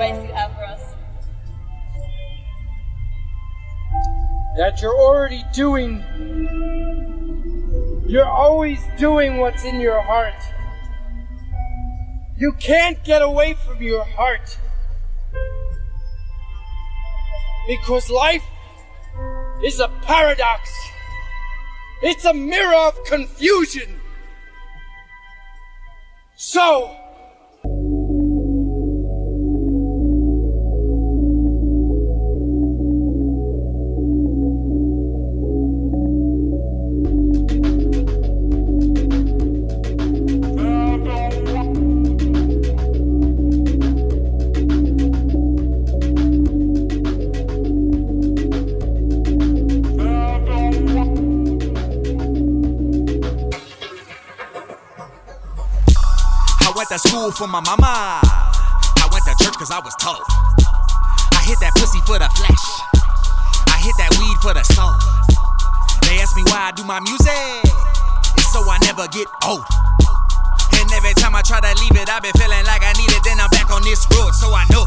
advice you have for us? That you're already doing. You're always doing what's in your heart. You can't get away from your heart. Because life is a paradox. It's a mirror of confusion. So, I went to school for my mama. I went to church cause I was told. I hit that pussy for the flesh. I hit that weed for the soul. They ask me why I do my music. It's so I never get old. And every time I try to leave it, I've been feeling like I need it. Then I'm back on this road, so I know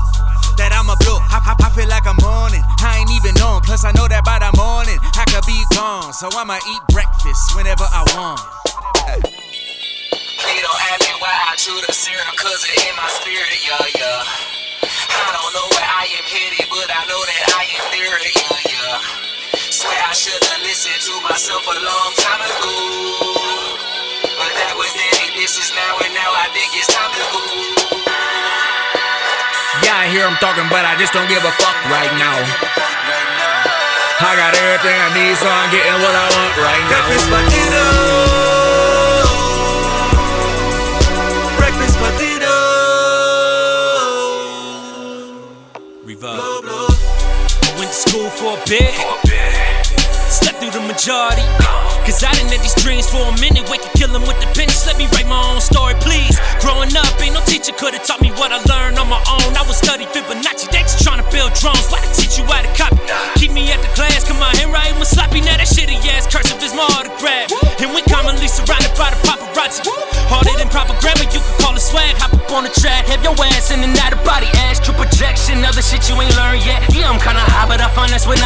that I'm a blow. I, I, I feel like I'm on it. I ain't even on. Plus, I know that by the morning I could be gone. So I'ma eat breakfast whenever I want. They don't ask serum, cause it in my spirit, yeah, yeah. I don't know where I am headed, but I know that I am there, yeah, yeah. Swear I should've listened to myself a long time ago. But that was then, this is now, and now I think it's time to go. Yeah, I hear them talking, but I just don't give a fuck right now. I got everything I need, so I'm getting what I want right now. School for a bit. Slept through the majority. Cause I didn't have these dreams for a minute. Wake and kill them with the. Just let me write my own story, please. Growing up, ain't no teacher could have taught me what I learned we commonly surrounded by the paparazzi. Harder than proper grammar, you could call it swag. Hop up on the track, have your ass in and out of body. Astral projection, other shit you ain't learned yet. Yeah, I'm kinda high, but I find that's when